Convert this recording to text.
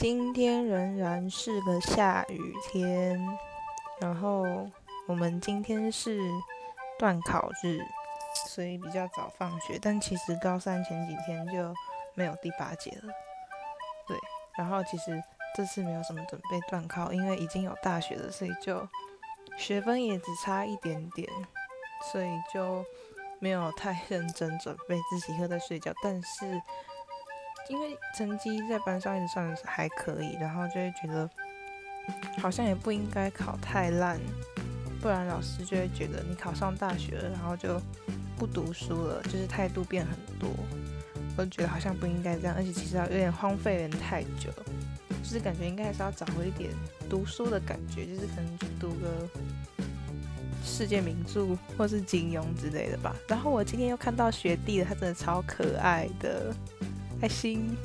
今天仍然是个下雨天，然后我们今天是断考日，所以比较早放学。但其实高三前几天就没有第八节了，对。然后其实这次没有什么准备断考，因为已经有大学了，所以就学分也只差一点点，所以就没有太认真准备自习课在睡觉。但是因为成绩在班上一直算是还可以，然后就会觉得好像也不应该考太烂，不然老师就会觉得你考上大学了，然后就不读书了，就是态度变很多。我就觉得好像不应该这样，而且其实有点荒废了太久，就是感觉应该还是要找回一点读书的感觉，就是可能去读个世界名著或是金庸之类的吧。然后我今天又看到学弟了，他真的超可爱的。I 心。